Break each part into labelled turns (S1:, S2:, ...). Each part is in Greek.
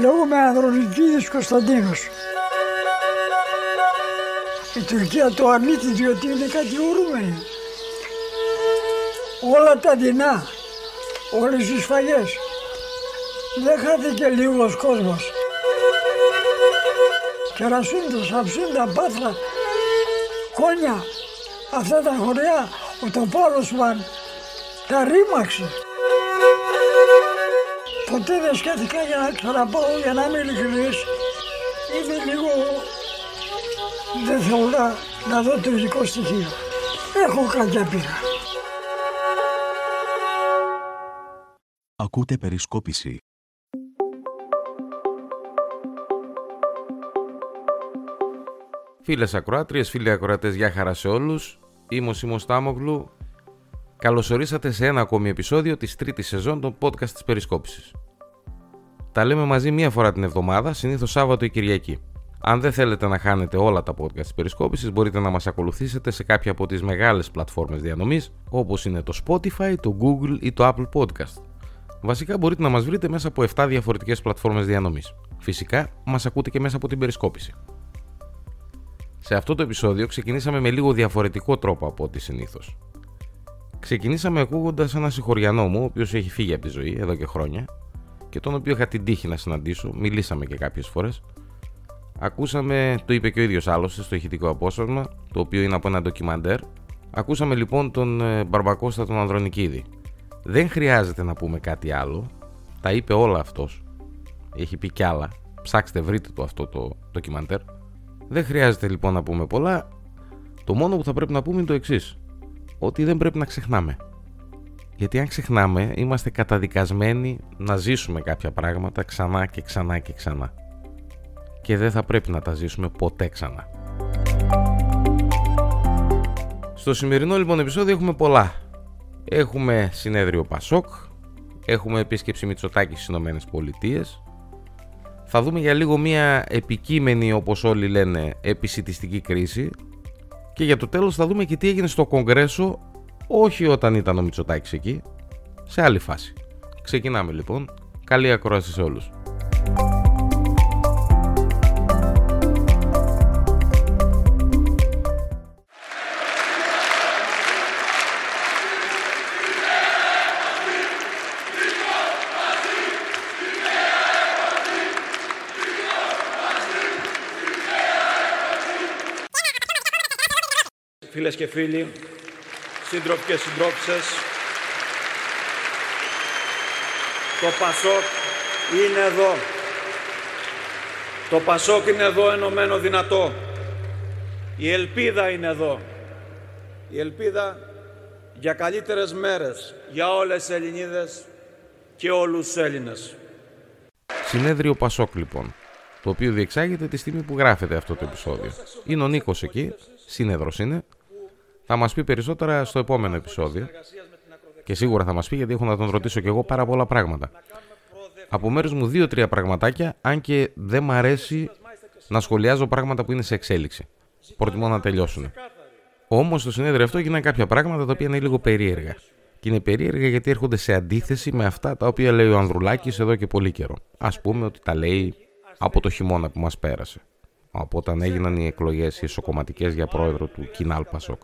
S1: Λέγομαι Ανδρονικίδης Κωνσταντίνος. Η Τουρκία το αρνείται διότι είναι κατηγορούμενη. Όλα τα δεινά, όλες οι σφαγές. Δεν χάθηκε λίγος κόσμος. Κερασούντος, Αψούντα, Πάτρα, Κόνια, αυτά τα χωριά, ο τοπόλος μαν, τα ρήμαξε. Ποτέ δεν σκέφτηκα για να ξαναπάω, για να είμαι ειλικρινής. Είναι λίγο... Δεν θέλω να, να δω το ειδικό στοιχείο. Έχω κάποια πείρα.
S2: Ακούτε περισκόπηση.
S3: Φίλες ακροάτριες, φίλοι ακροατές, γεια χαρά σε όλους. Είμαι ο Σίμος Τάμογλου. Καλωσορίσατε σε ένα ακόμη επεισόδιο της τρίτης σεζόν των podcast της Περισκόπησης. Τα λέμε μαζί μία φορά την εβδομάδα, συνήθως Σάββατο ή Κυριακή. Αν δεν θέλετε να χάνετε όλα τα podcast της Περισκόπησης, μπορείτε να μας ακολουθήσετε σε κάποια από τις μεγάλες πλατφόρμες διανομής, όπως είναι το Spotify, το Google ή το Apple Podcast. Βασικά μπορείτε να μας βρείτε μέσα από 7 διαφορετικές πλατφόρμες διανομής. Φυσικά, μας ακούτε και μέσα από την Περισκόπηση. Σε αυτό το επεισόδιο ξεκινήσαμε με λίγο διαφορετικό τρόπο από ό,τι συνήθως. Ξεκινήσαμε ακούγοντας ένα συγχωριανό μου, ο οποίος έχει φύγει από τη ζωή εδώ και χρόνια και τον οποίο είχα την τύχη να συναντήσω, μιλήσαμε και κάποιες φορές. Ακούσαμε, το είπε και ο ίδιος άλλωστε στο ηχητικό απόσπασμα, το οποίο είναι από ένα ντοκιμαντέρ. Ακούσαμε λοιπόν τον ε, Μπαρμπακώστα τον Ανδρονικίδη. Δεν χρειάζεται να πούμε κάτι άλλο. Τα είπε όλα αυτός. Έχει πει κι άλλα. Ψάξτε, βρείτε το αυτό το ντοκιμαντέρ. Δεν χρειάζεται λοιπόν να πούμε πολλά. Το μόνο που θα πρέπει να πούμε είναι το εξής. Ότι δεν πρέπει να ξεχνάμε. Γιατί αν ξεχνάμε, είμαστε καταδικασμένοι να ζήσουμε κάποια πράγματα ξανά και ξανά και ξανά. Και δεν θα πρέπει να τα ζήσουμε ποτέ ξανά. Στο σημερινό λοιπόν επεισόδιο έχουμε πολλά. Έχουμε συνέδριο Πασόκ, έχουμε επίσκεψη Μητσοτάκη στις Ηνωμένες Πολιτείες, θα δούμε για λίγο μια επικείμενη όπως όλοι λένε επισητιστική κρίση και για το τέλος θα δούμε και τι έγινε στο Κογκρέσο όχι όταν ήταν ο Μητσοτάκης εκεί, σε άλλη φάση. Ξεκινάμε λοιπόν. Καλή ακρόαση σε όλους.
S4: Φίλες και φίλοι, σύντροφοι και συντρόφισσες, το Πασόκ είναι εδώ. Το Πασόκ είναι εδώ ενωμένο δυνατό. Η ελπίδα είναι εδώ. Η ελπίδα για καλύτερες μέρες για όλες τις Ελληνίδες και όλους τους Έλληνες.
S3: Συνέδριο Πασόκ λοιπόν, το οποίο διεξάγεται τη στιγμή που γράφεται αυτό το επεισόδιο. Είναι ο Νίκος εκεί, σύνεδρος είναι, θα μας πει περισσότερα στο επόμενο επεισόδιο. Και σίγουρα θα μας πει γιατί έχω να τον ρωτήσω και εγώ πάρα πολλά πράγματα. Από μέρους μου δύο-τρία πραγματάκια, αν και δεν μ' αρέσει να σχολιάζω πράγματα που είναι σε εξέλιξη. Προτιμώ να τελειώσουν. Όμως στο συνέδριο αυτό έγιναν κάποια πράγματα τα οποία είναι λίγο περίεργα. Και είναι περίεργα γιατί έρχονται σε αντίθεση με αυτά τα οποία λέει ο Ανδρουλάκης εδώ και πολύ καιρό. Α πούμε ότι τα λέει από το χειμώνα που μας πέρασε. Από όταν έγιναν οι εκλογές οι ισοκομματικές για πρόεδρο του Κινάλ Πασόκ.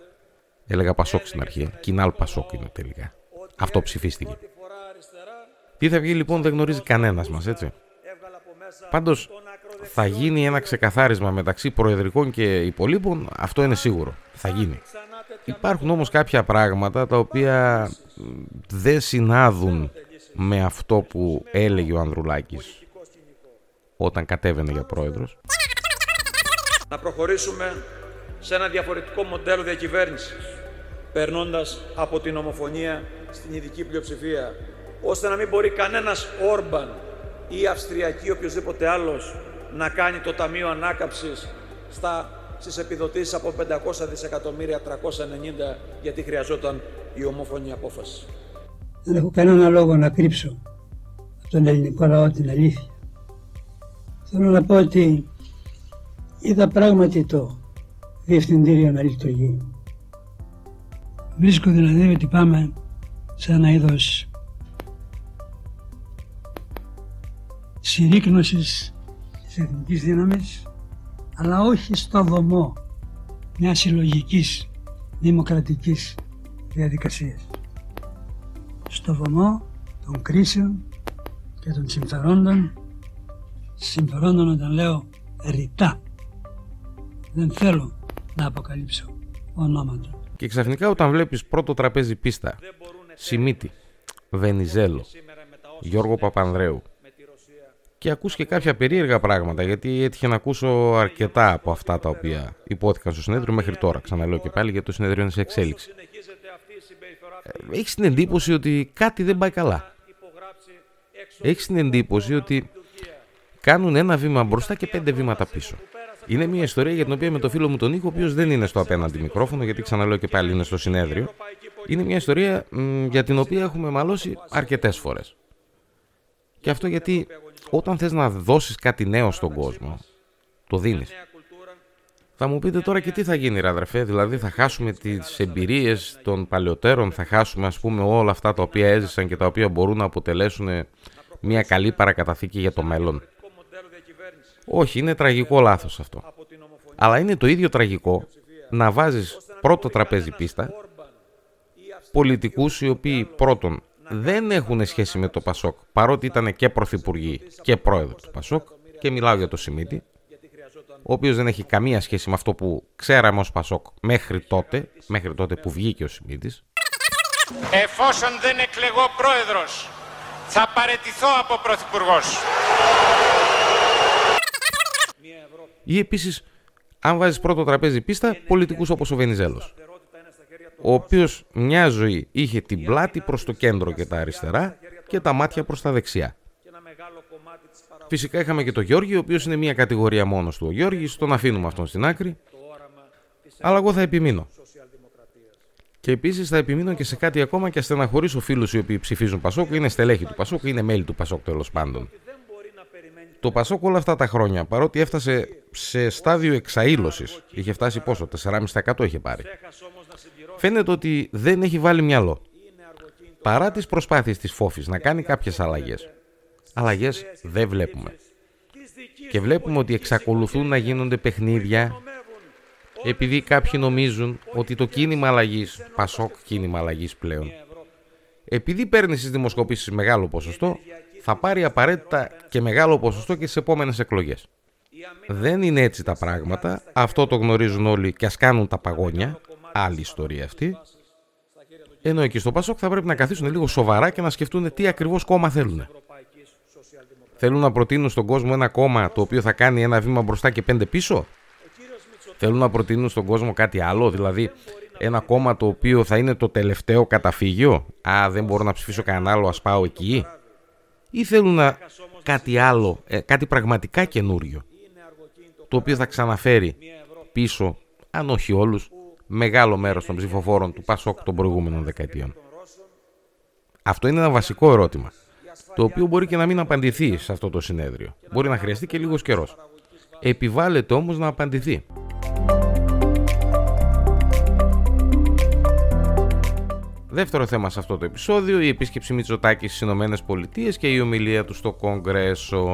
S3: Έλεγα Πασόκ στην αρχή. Κινάλ Πασόκ είναι τελικά. Αυτό ψηφίστηκε. Τι θα βγει λοιπόν δεν γνωρίζει κανένας μας, έτσι. Πάντως θα γίνει ένα ξεκαθάρισμα μεταξύ προεδρικών και υπολείπων, αυτό είναι σίγουρο. Θα γίνει. Υπάρχουν όμως κάποια πράγματα τα οποία δεν συνάδουν με αυτό που έλεγε ο Ανδρουλάκης όταν κατέβαινε για πρόεδρος.
S4: Να προχωρήσουμε σε ένα διαφορετικό μοντέλο διακυβέρνησης, περνώντας από την ομοφωνία στην ειδική πλειοψηφία, ώστε να μην μπορεί κανένας Όρμπαν ή Αυστριακή ή οποιοδήποτε άλλος να κάνει το Ταμείο Ανάκαψης στα, στις επιδοτήσεις από 500 δισεκατομμύρια 390 γιατί χρειαζόταν η ομόφωνη απόφαση.
S1: Δεν έχω κανένα λόγο να κρύψω από τον ελληνικό λαό την αλήθεια. Θέλω να πω ότι είδα πράγματι το διευθυντήριο να λειτουργεί. Βρίσκω δηλαδή ότι πάμε σε ένα είδος συρρήκνωσης της εθνικής δύναμης αλλά όχι στο δωμό μιας συλλογικής δημοκρατικής διαδικασίας. Στο βωμό των κρίσεων και των συμφερόντων, συμφερόντων όταν λέω ρητά. Δεν θέλω να αποκαλύψω ονόματα.
S3: Και ξαφνικά όταν βλέπεις πρώτο τραπέζι πίστα, Σιμίτη, Βενιζέλο, Γιώργο Παπανδρέου, και ακούς και κάποια περίεργα πράγματα γιατί έτυχε να ακούσω αρκετά από αυτά τα οποία υπόθηκαν στο συνέδριο μέχρι τώρα. Ξαναλέω και πάλι γιατί το συνέδριο είναι σε εξέλιξη. Ε, Έχεις την εντύπωση ότι κάτι δεν πάει καλά; Έχεις την εντύπωση ότι κάνουν ένα βήμα μπροστά και πέντε βήματα πίσω; Είναι μια ιστορία για την οποία με το φίλο μου τον Νίκο, ο οποίος δεν είναι στο απέναντι μικρόφωνο, γιατί ξαναλέω και πάλι είναι στο συνέδριο. Είναι μια ιστορία για την οποία έχουμε μαλώσει αρκετές φορές. Και αυτό γιατί όταν θες να δώσεις κάτι νέο στον κόσμο, το δίνεις. Θα μου πείτε τώρα και τι θα γίνει, αδερφέ, δηλαδή θα χάσουμε τις εμπειρίες των παλαιότερων, θα χάσουμε ας πούμε όλα αυτά τα οποία έζησαν και τα οποία μπορούν να αποτελέσουν μια καλή παρακαταθήκη για το μέλλον. Όχι, είναι τραγικό λάθος αυτό. Αλλά είναι το ίδιο τραγικό να βάζεις πρώτο τραπέζι πίστα πολιτικούς οι οποίοι πρώτον δεν έχουν σχέση με το Πασόκ, παρότι ήταν και πρωθυπουργοί και πρόεδρο του Πασόκ, και μιλάω για το Σιμίτη, ο οποίος δεν έχει καμία σχέση με αυτό που ξέραμε ως Πασόκ μέχρι τότε, μέχρι τότε που βγήκε ο Σιμίτης.
S2: Εφόσον δεν εκλεγώ πρόεδρος, θα παρετηθώ από πρωθυπουργός.
S3: Ή επίσης, αν βάζεις πρώτο τραπέζι πίστα, πολιτικούς όπως ο Βενιζέλος ο οποίος μια ζωή είχε την πλάτη προς το κέντρο και τα αριστερά και τα μάτια προς τα δεξιά. Φυσικά είχαμε και τον Γιώργη, ο οποίος είναι μια κατηγορία μόνος του. Ο Γιώργης, τον αφήνουμε αυτόν στην άκρη, αλλά εγώ θα επιμείνω. Και επίσης θα επιμείνω και σε κάτι ακόμα και στεναχωρήσω φίλους οι οποίοι ψηφίζουν Πασόκ, είναι στελέχοι του Πασόκ, είναι μέλη του Πασόκ τέλος πάντων. Το Πασόκ όλα αυτά τα χρόνια, παρότι έφτασε σε στάδιο εξαήλωσης, είχε φτάσει πόσο, 4,5% είχε πάρει φαίνεται ότι δεν έχει βάλει μυαλό. Παρά τις προσπάθειες της Φόφης να κάνει κάποιες αλλαγές, αλλαγές δεν βλέπουμε. Και βλέπουμε ότι εξακολουθούν να γίνονται παιχνίδια επειδή κάποιοι νομίζουν ότι το κίνημα αλλαγής, Πασόκ κίνημα αλλαγής πλέον, επειδή παίρνει στις δημοσκοπήσεις μεγάλο ποσοστό, θα πάρει απαραίτητα και μεγάλο ποσοστό και στις επόμενες εκλογές. Δεν είναι έτσι τα πράγματα, αυτό το γνωρίζουν όλοι και ας κάνουν τα παγόνια, άλλη ιστορία αυτή. Ενώ εκεί στο Πασόκ θα πρέπει να καθίσουν λίγο σοβαρά και να σκεφτούν τι ακριβώς κόμμα θέλουν. Θέλουν να προτείνουν στον κόσμο ένα κόμμα το οποίο θα κάνει ένα βήμα μπροστά και πέντε πίσω; Θέλουν να προτείνουν στον κόσμο κάτι άλλο, δηλαδή ένα κόμμα το οποίο θα είναι το τελευταίο καταφύγιο; Α, δεν μπορώ να ψηφίσω κανένα άλλο, ας πάω εκεί. Ή θέλουν να... κάτι άλλο, ε, κάτι πραγματικά καινούριο, το οποίο θα ξαναφέρει πίσω, αν όχι όλους, μεγάλο μέρος των ψηφοφόρων του Πασόκ των προηγούμενων δεκαετιών. Αυτό είναι ένα βασικό ερώτημα, το οποίο μπορεί και να μην απαντηθεί σε αυτό το συνέδριο. Μπορεί να χρειαστεί και λίγος καιρός. Επιβάλλεται όμως να απαντηθεί. Δεύτερο θέμα σε αυτό το επεισόδιο, η επίσκεψη Μητσοτάκη στις Ηνωμένες Πολιτείες και η ομιλία του στο Κογκρέσο.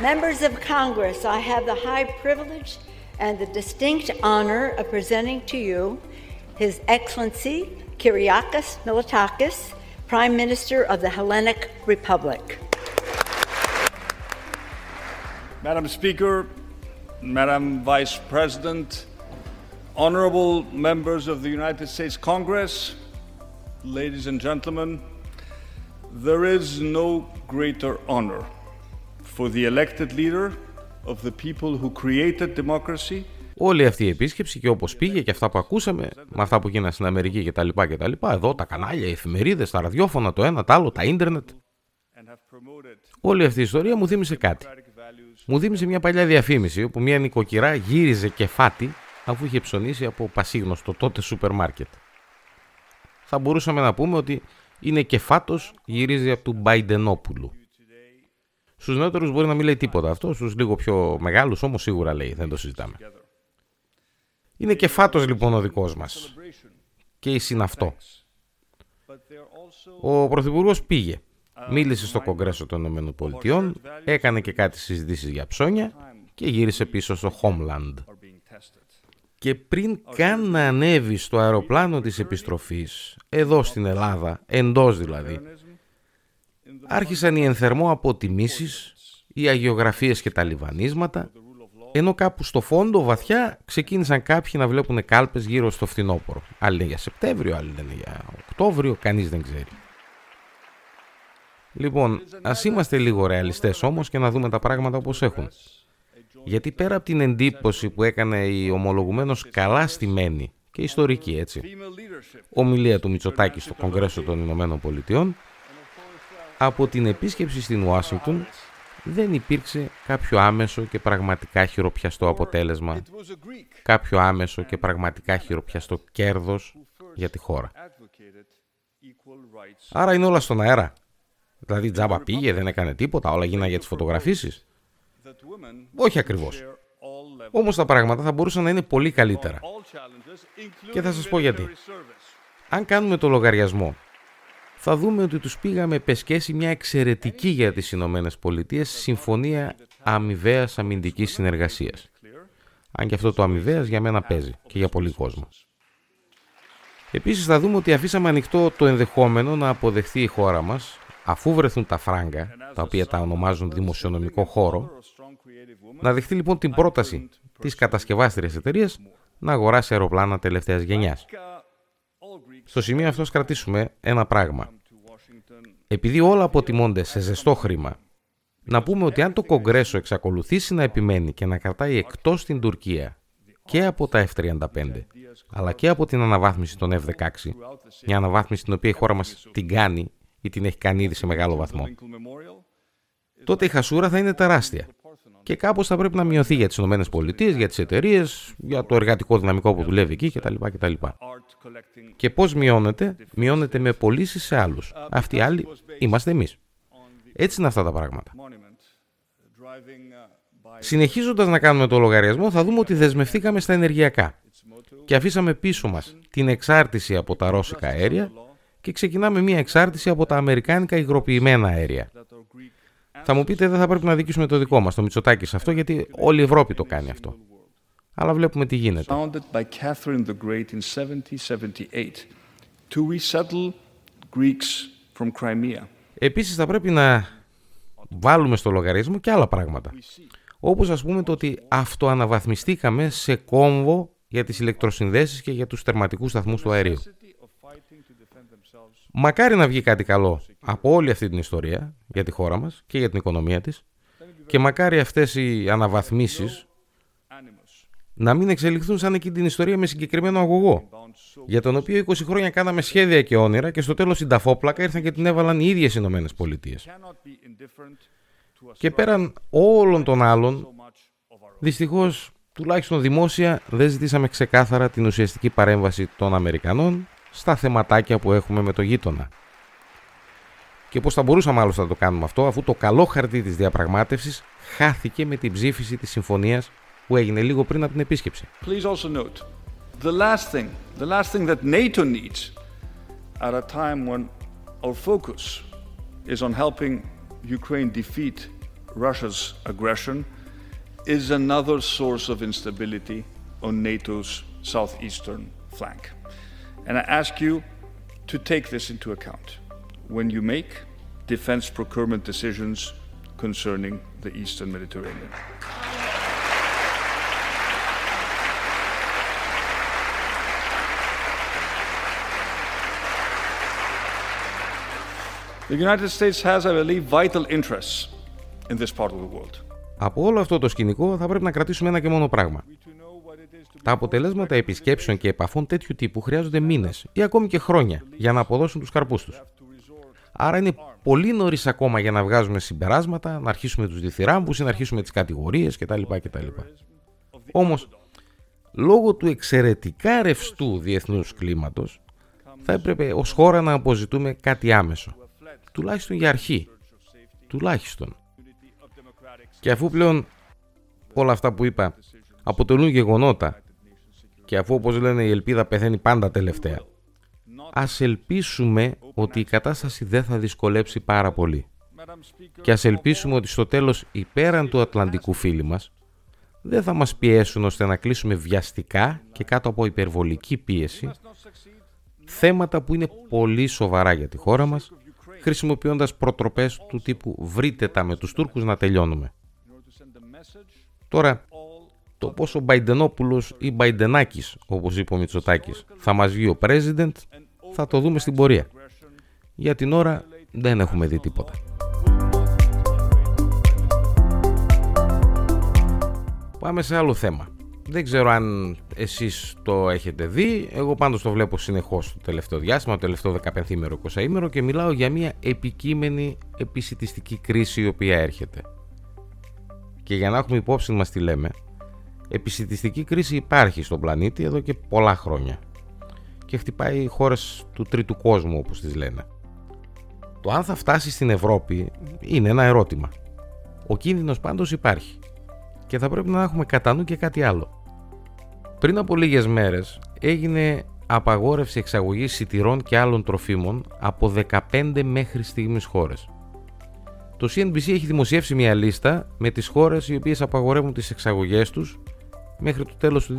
S5: Members of Congress, I have the high privilege and the distinct honor of presenting to you His Excellency Kyriakos Militakis, Prime Minister of the Hellenic Republic.
S6: Madam Speaker, Madam Vice President, honorable members of the United States Congress, ladies and gentlemen, there is no greater honor for the elected leader of the people who created democracy.
S3: Όλη αυτή η επίσκεψη και όπως πήγε και αυτά που ακούσαμε, με αυτά που γίνανε στην Αμερική και τα λοιπά και τα λοιπά, εδώ τα κανάλια, οι εφημερίδες, τα ραδιόφωνα, το ένα, το άλλο, τα ίντερνετ. Όλη αυτή η ιστορία μου θύμισε κάτι. Μου θύμισε μια παλιά διαφήμιση όπου μια νοικοκυρά γύριζε κεφάτι αφού είχε ψωνίσει από πασίγνωστο τότε σούπερ μάρκετ. Θα μπορούσαμε να πούμε ότι είναι κεφάτος γυρίζει από του Μπαϊντενόπουλου. Στους νεότερους μπορεί να μην λέει τίποτα αυτό, στους λίγο πιο μεγάλους όμως σίγουρα λέει, δεν το συζητάμε. Είναι και φάτος λοιπόν ο δικός μας. Και η συναυτό. Ο Πρωθυπουργός πήγε. μίλησε στο Κογκρέσο των Ηνωμένων Πολιτειών, έκανε και κάτι συζητήσεις για ψώνια και γύρισε πίσω στο Homeland. Και πριν καν να ανέβει στο αεροπλάνο της επιστροφής, εδώ στην Ελλάδα, εντός δηλαδή, άρχισαν οι ενθερμό αποτιμήσεις, οι αγιογραφίες και τα λιβανίσματα, ενώ κάπου στο φόντο βαθιά ξεκίνησαν κάποιοι να βλέπουν κάλπες γύρω στο φθινόπωρο. Άλλοι είναι για Σεπτέμβριο, άλλοι είναι για Οκτώβριο, κανείς δεν ξέρει. Λοιπόν, ας είμαστε λίγο ρεαλιστές όμως και να δούμε τα πράγματα όπως έχουν. Γιατί πέρα από την εντύπωση που έκανε η ομολογουμένως καλά στημένη και ιστορική έτσι, ομιλία του Μητσοτάκη στο Κογκρέσο των Ηνωμένων Πολιτειών, από την επίσκεψη στην Ουάσιγκτον δεν υπήρξε κάποιο άμεσο και πραγματικά χειροπιαστό αποτέλεσμα, κάποιο άμεσο και πραγματικά χειροπιαστό κέρδος για τη χώρα. Άρα είναι όλα στον αέρα. Δηλαδή τζάμπα πήγε, δεν έκανε τίποτα, όλα γίνανε για τις φωτογραφίσεις. Όχι ακριβώς. Όμως τα πράγματα θα μπορούσαν να είναι πολύ καλύτερα. Και θα σας πω γιατί. Αν κάνουμε το λογαριασμό, θα δούμε ότι τους πήγαμε πεσκέσει μια εξαιρετική για τις Ηνωμένες Πολιτείες συμφωνία αμοιβαίας αμυντικής συνεργασίας. Αν και αυτό το αμοιβαίας για μένα παίζει και για πολύ κόσμο. Επίσης θα δούμε ότι αφήσαμε ανοιχτό το ενδεχόμενο να αποδεχθεί η χώρα μας αφού βρεθούν τα φράγκα, τα οποία τα ονομάζουν δημοσιονομικό χώρο, να δεχτεί λοιπόν την πρόταση της κατασκευάστριας εταιρείας να αγοράσει αεροπλάνα τελευταίας γενιάς. Στο σημείο αυτό κρατήσουμε ένα πράγμα. Επειδή όλα αποτιμώνται σε ζεστό χρήμα, να πούμε ότι αν το Κογκρέσο εξακολουθήσει να επιμένει και να κρατάει εκτός την Τουρκία και από τα F-35, αλλά και από την αναβάθμιση των F-16, μια αναβάθμιση την οποία η χώρα μας την κάνει ή την έχει κάνει ήδη σε μεγάλο βαθμό, τότε η χασούρα θα είναι τεράστια. Και κάπως θα πρέπει να μειωθεί για τις ΗΠΑ, για τις εταιρείες, για το εργατικό δυναμικό που δουλεύει εκεί κτλ. κτλ. Και πώς μειώνεται, μειώνεται με πωλήσει σε άλλους. Αυτοί οι άλλοι είμαστε εμείς. Έτσι είναι αυτά τα πράγματα. Συνεχίζοντας να κάνουμε το λογαριασμό θα δούμε ότι δεσμευτήκαμε στα ενεργειακά και αφήσαμε πίσω μας την εξάρτηση από τα ρώσικα αέρια και ξεκινάμε μια εξάρτηση από τα αμερικάνικα υγροποιημένα αέρια. Θα μου πείτε δεν θα πρέπει να δικήσουμε το δικό μας, το Μητσοτάκι σε αυτό, γιατί όλη η Ευρώπη το κάνει αυτό. Αλλά βλέπουμε τι γίνεται. Επίσης θα πρέπει να βάλουμε στο λογαριασμό και άλλα πράγματα. Όπως ας πούμε το ότι αυτοαναβαθμιστήκαμε σε κόμβο για τις ηλεκτροσυνδέσεις και για τους τερματικούς σταθμούς του αερίου. Μακάρι να βγει κάτι καλό από όλη αυτή την ιστορία για τη χώρα μας και για την οικονομία της και μακάρι αυτές οι αναβαθμίσεις να μην εξελιχθούν σαν εκείνη την ιστορία με συγκεκριμένο αγωγό για τον οποίο 20 χρόνια κάναμε σχέδια και όνειρα και στο τέλος η ταφόπλακα ήρθαν και την έβαλαν οι ίδιες οι Ηνωμένες Πολιτείες. Και πέραν όλων των άλλων, δυστυχώς τουλάχιστον δημόσια δεν ζητήσαμε ξεκάθαρα την ουσιαστική παρέμβαση των Αμερικανών στα θεματάκια που έχουμε με το γείτονα. Και πώς θα μπορούσαμε άλλωστε να το κάνουμε αυτό, αφού το καλό χαρτί της διαπραγμάτευσης χάθηκε με την ψήφιση της συμφωνίας που έγινε λίγο πριν από την επίσκεψη.
S6: Please also note, the last thing, the last thing that NATO needs at a time when our focus is on helping Ukraine defeat Russia's aggression is another source of instability on NATO's southeastern flank. And I ask you to take this into account when you make defense procurement decisions concerning the Eastern Mediterranean. The United States has, I believe, vital interests in this part of the world.
S3: Από όλο αυτό το σκηνικό θα πρέπει να κρατήσουμε ένα και μόνο πράγμα. Τα αποτελέσματα επισκέψεων και επαφών τέτοιου τύπου χρειάζονται μήνες ή ακόμη και χρόνια για να αποδώσουν τους καρπούς τους. Άρα είναι πολύ νωρίς ακόμα για να βγάζουμε συμπεράσματα, να αρχίσουμε τους διθυράμβου ή να αρχίσουμε τις κατηγορίες κτλ. κτλ. Όμως, λόγω του εξαιρετικά ρευστού διεθνούς κλίματος, θα έπρεπε ως χώρα να αποζητούμε κάτι άμεσο. Τουλάχιστον για αρχή. Τουλάχιστον. Και αφού πλέον όλα αυτά που είπα αποτελούν γεγονότα και αφού όπως λένε η ελπίδα πεθαίνει πάντα τελευταία, ας ελπίσουμε ότι η κατάσταση δεν θα δυσκολέψει πάρα πολύ. Και ας ελπίσουμε ότι στο τέλος οι πέραν του Ατλαντικού φίλοι μας δεν θα μας πιέσουν ώστε να κλείσουμε βιαστικά και κάτω από υπερβολική πίεση θέματα που είναι πολύ σοβαρά για τη χώρα μας χρησιμοποιώντας προτροπές του τύπου βρείτε τα με τους Τούρκους να τελειώνουμε. Τώρα, το πόσο Μπαϊντενόπουλος ή Μπαϊντενάκης, όπως είπε ο Μητσοτάκης, θα μας βγει ο president, θα το δούμε στην πορεία. Για την ώρα δεν έχουμε δει τίποτα. Πάμε σε άλλο θέμα. Δεν ξέρω αν εσείς το έχετε δει, εγώ πάντως το βλέπω συνεχώς το τελευταίο διάστημα, το τελευταίο 15ημερο, 20ημερο και μιλάω για μια επικείμενη επισητιστική κρίση η οποία έρχεται. Και για να έχουμε υπόψη μας τι λέμε, επισητιστική κρίση υπάρχει στον πλανήτη εδώ και πολλά χρόνια και χτυπάει χώρες του τρίτου κόσμου όπως τις λένε. Το αν θα φτάσει στην Ευρώπη είναι ένα ερώτημα. Ο κίνδυνος πάντως υπάρχει και θα πρέπει να έχουμε κατά νου και κάτι άλλο. Πριν από λίγες μέρες έγινε απαγόρευση εξαγωγής σιτηρών και άλλων τροφίμων από 15 μέχρι στιγμής χώρες. Το CNBC έχει δημοσιεύσει μια λίστα με τις χώρες οι οποίες απαγορεύουν τις εξαγωγές τους μέχρι το τέλος του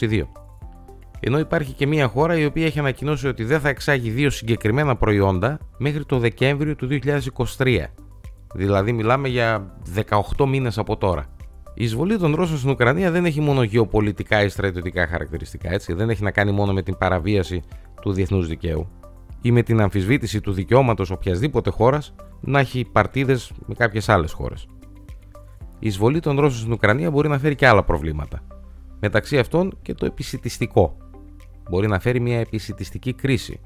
S3: 2022. Ενώ υπάρχει και μια χώρα η οποία έχει ανακοινώσει ότι δεν θα εξάγει δύο συγκεκριμένα προϊόντα μέχρι το Δεκέμβριο του 2023. Δηλαδή μιλάμε για 18 μήνες από τώρα. Η εισβολή των Ρώσων στην Ουκρανία δεν έχει μόνο γεωπολιτικά ή στρατιωτικά χαρακτηριστικά, έτσι. Δεν έχει να κάνει μόνο με την παραβίαση του διεθνούς δικαίου ή με την αμφισβήτηση του δικαιώματος οποιασδήποτε χώρας να έχει παρτίδες με κάποιες άλλες χώρες. Η εισβολή των Ρώσων στην Ουκρανία μπορεί να φέρει και άλλα προβλήματα. Μεταξύ αυτών και το επισητιστικό. Μπορεί να φέρει μια επισητιστική κρίση.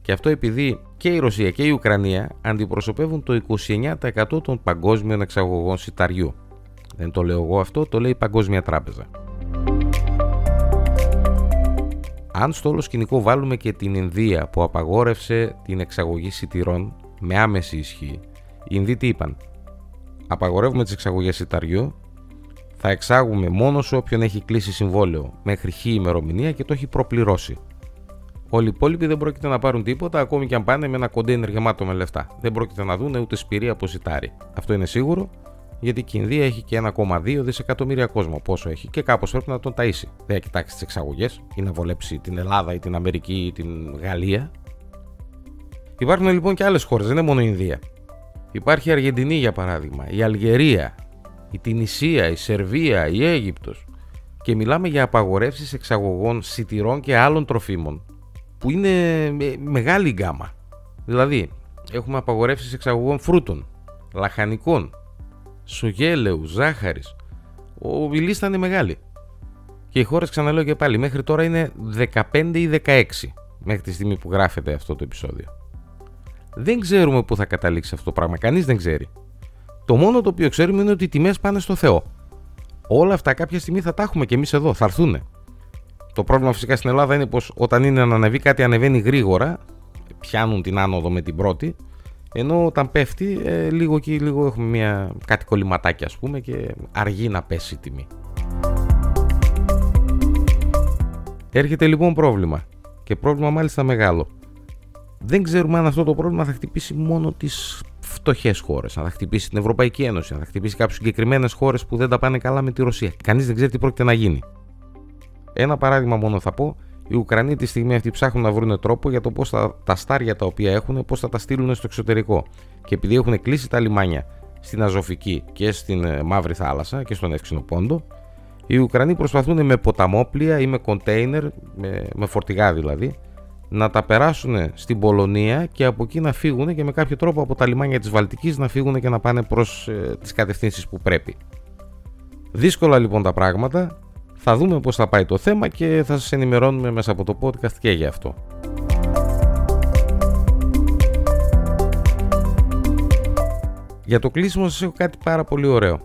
S3: Και αυτό επειδή και η Ρωσία και η Ουκρανία αντιπροσωπεύουν το 29% των παγκόσμιων εξαγωγών σιταριού. Δεν το λέω εγώ αυτό, το λέει η Παγκόσμια Τράπεζα. Αν στο όλο σκηνικό βάλουμε και την Ινδία που απαγόρευσε την εξαγωγή σιτηρών με άμεση ισχύ, οι Ινδοί τι είπαν; Απαγορεύουμε τις εξαγωγές σιταριού, θα εξάγουμε μόνο σε όποιον έχει κλείσει συμβόλαιο μέχρι χ ημερομηνία και το έχει προπληρώσει. Όλοι οι υπόλοιποι δεν πρόκειται να πάρουν τίποτα, ακόμη και αν πάνε με ένα κοντέινερ γεμάτο με λεφτά. Δεν πρόκειται να δουν ούτε σπηρία από σιτάρι. Αυτό είναι σίγουρο γιατί η Ινδία έχει και 1,2 δισεκατομμύρια κόσμο. Πόσο έχει και κάπως πρέπει να τον ταΐσει. Δεν θα κοιτάξει τις εξαγωγές ή να βολέψει την Ελλάδα ή την Αμερική ή την Γαλλία. Υπάρχουν λοιπόν και άλλες χώρες, δεν είναι μόνο η Ινδία. Υπάρχει η Αργεντινή για παράδειγμα, η Αλγερία, η Τινησία, η Σερβία, η Αίγυπτος και μιλάμε για απαγορεύσεις εξαγωγών σιτηρών και άλλων τροφίμων που είναι μεγάλη γκάμα. Δηλαδή, έχουμε απαγορεύσεις εξαγωγών φρούτων, λαχανικών, σογέλαιου, ζάχαρης. η λίστα είναι μεγάλη. Και οι χώρες, ξαναλέω και πάλι, μέχρι τώρα είναι 15 ή 16 μέχρι τη στιγμή που γράφεται αυτό το επεισόδιο. Δεν ξέρουμε πού θα καταλήξει αυτό το πράγμα. Κανείς δεν ξέρει. Το μόνο το οποίο ξέρουμε είναι ότι οι τιμές πάνε στο Θεό. Όλα αυτά κάποια στιγμή θα τα έχουμε και εμείς εδώ, θα έρθουν. Το πρόβλημα φυσικά στην Ελλάδα είναι πως όταν είναι να ανεβεί κάτι, ανεβαίνει γρήγορα. Πιάνουν την άνοδο με την πρώτη ενώ όταν πέφτει, ε, λίγο και λίγο έχουμε μια, κάτι κολληματάκι ας πούμε και αργεί να πέσει η τιμή. Έρχεται λοιπόν πρόβλημα και πρόβλημα μάλιστα μεγάλο. Δεν ξέρουμε αν αυτό το πρόβλημα θα χτυπήσει μόνο τις φτωχές χώρες, αν θα χτυπήσει την Ευρωπαϊκή Ένωση, αν θα χτυπήσει κάποιες συγκεκριμένες χώρες που δεν τα πάνε καλά με τη Ρωσία. Κανείς δεν ξέρει τι πρόκειται να γίνει. Ένα παράδειγμα μόνο θα πω οι Ουκρανοί τη στιγμή αυτή ψάχνουν να βρουν τρόπο για το πώς τα στάρια τα οποία έχουν, πώς θα τα στείλουν στο εξωτερικό. Και επειδή έχουν κλείσει τα λιμάνια στην Αζωφική και στην ε, Μαύρη Θάλασσα και στον Εύξηνο Πόντο, οι Ουκρανοί προσπαθούν με ποταμόπλια ή με κοντέινερ, με, με φορτηγά δηλαδή, να τα περάσουν στην Πολωνία και από εκεί να φύγουν και με κάποιο τρόπο από τα λιμάνια της Βαλτικής να φύγουν και να πάνε προς ε, τις κατευθύνσεις που πρέπει. Δύσκολα λοιπόν τα πράγματα, θα δούμε πώς θα πάει το θέμα και θα σας ενημερώνουμε μέσα από το podcast και για αυτό. Για το κλείσιμο σας έχω κάτι πάρα πολύ ωραίο.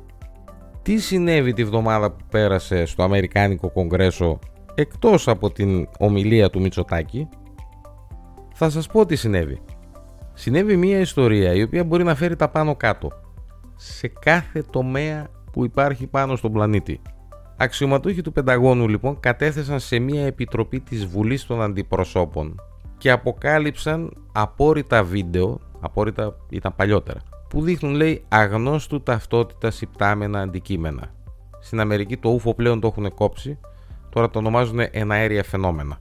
S3: Τι συνέβη τη βδομάδα που πέρασε στο Αμερικάνικο Κογκρέσο εκτός από την ομιλία του Μητσοτάκη; Θα σας πω τι συνέβη. Συνέβη μια ιστορία η οποία μπορεί να φέρει τα πάνω κάτω σε κάθε τομέα που υπάρχει πάνω στον πλανήτη. Αξιωματούχοι του Πενταγώνου λοιπόν κατέθεσαν σε μια επιτροπή της Βουλής των Αντιπροσώπων και αποκάλυψαν απόρριτα βίντεο, απόρριτα ήταν παλιότερα, που δείχνουν λέει αγνώστου ταυτότητας υπτάμενα αντικείμενα. Στην Αμερική το ούφο πλέον το έχουν κόψει, τώρα το ονομάζουν εναέρια φαινόμενα.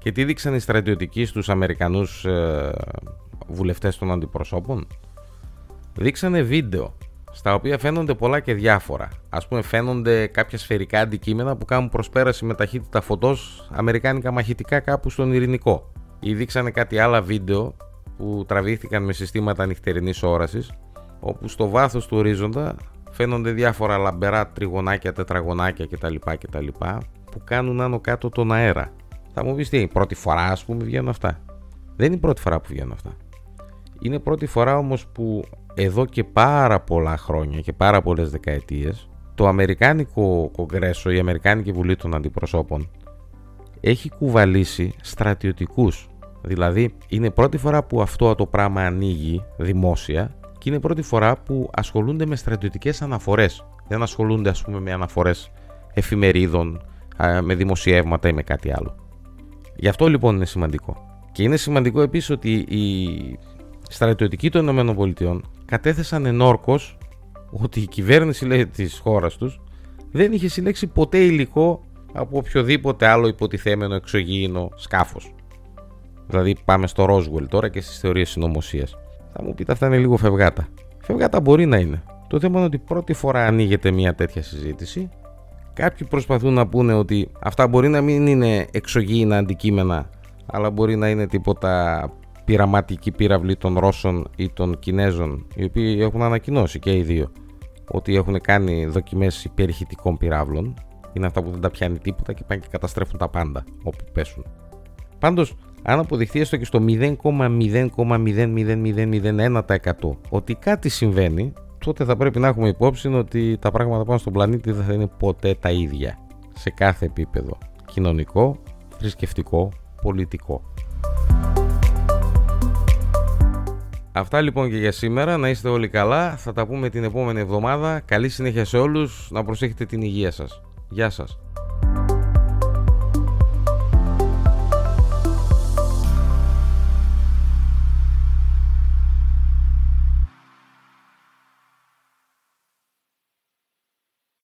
S3: Και τι δείξαν οι στρατιωτικοί στους Αμερικανούς ε, βουλευτές των αντιπροσώπων; Δείξανε βίντεο στα οποία φαίνονται πολλά και διάφορα. Ας πούμε φαίνονται κάποια σφαιρικά αντικείμενα που κάνουν προσπέραση με ταχύτητα φωτός αμερικάνικα μαχητικά κάπου στον Ειρηνικό. Ή δείξανε κάτι άλλα βίντεο που τραβήχθηκαν με συστήματα νυχτερινής όρασης όπου στο βάθος του ορίζοντα φαίνονται διάφορα λαμπερά τριγωνάκια, τετραγωνάκια κτλ. κτλ που κάνουν άνω κάτω τον αέρα. Θα μου πεις τι, πρώτη φορά ας πούμε βγαίνουν αυτά. Δεν είναι η πρώτη φορά που βγαίνουν αυτά. Είναι πρώτη φορά όμως που εδώ και πάρα πολλά χρόνια και πάρα πολλές δεκαετίες το Αμερικάνικο Κογκρέσο, η Αμερικάνικη Βουλή των Αντιπροσώπων έχει κουβαλήσει στρατιωτικούς. Δηλαδή είναι πρώτη φορά που αυτό το πράγμα ανοίγει δημόσια και είναι πρώτη φορά που ασχολούνται με στρατιωτικές αναφορές. Δεν ασχολούνται ας πούμε με αναφορές εφημερίδων, με δημοσιεύματα ή με κάτι άλλο. Γι' αυτό λοιπόν είναι σημαντικό. Και είναι σημαντικό επίσης ότι οι στρατιωτικοί των ΗΠΑ κατέθεσαν ενόρκως ότι η κυβέρνηση λέει, της χώρας τους δεν είχε συλλέξει ποτέ υλικό από οποιοδήποτε άλλο υποτιθέμενο εξωγήινο σκάφος. Δηλαδή πάμε στο Roswell τώρα και στις θεωρίες συνωμοσίας. Θα μου πείτε αυτά είναι λίγο φευγάτα. Φευγάτα μπορεί να είναι. Το θέμα είναι ότι πρώτη φορά ανοίγεται μια τέτοια συζήτηση. Κάποιοι προσπαθούν να πούνε ότι αυτά μπορεί να μην είναι εξωγήινα αντικείμενα, αλλά μπορεί να είναι τίποτα πειραματική πύραυλη των Ρώσων ή των Κινέζων, οι οποίοι έχουν ανακοινώσει και οι δύο ότι έχουν κάνει δοκιμές υπερηχητικών πυράβλων. Είναι αυτά που δεν τα πιάνει τίποτα και πάνε και καταστρέφουν τα πάντα όπου πέσουν. Πάντως, αν αποδειχθεί έστω και στο 0,00001% ότι κάτι συμβαίνει, τότε θα πρέπει να έχουμε υπόψη ότι τα πράγματα πάνω στον πλανήτη δεν θα είναι ποτέ τα ίδια. Σε κάθε επίπεδο. Κοινωνικό, θρησκευτικό, πολιτικό. Αυτά λοιπόν και για σήμερα. Να είστε όλοι καλά. Θα τα πούμε την επόμενη εβδομάδα. Καλή συνέχεια σε όλους. Να προσέχετε την υγεία σας. Γεια σας.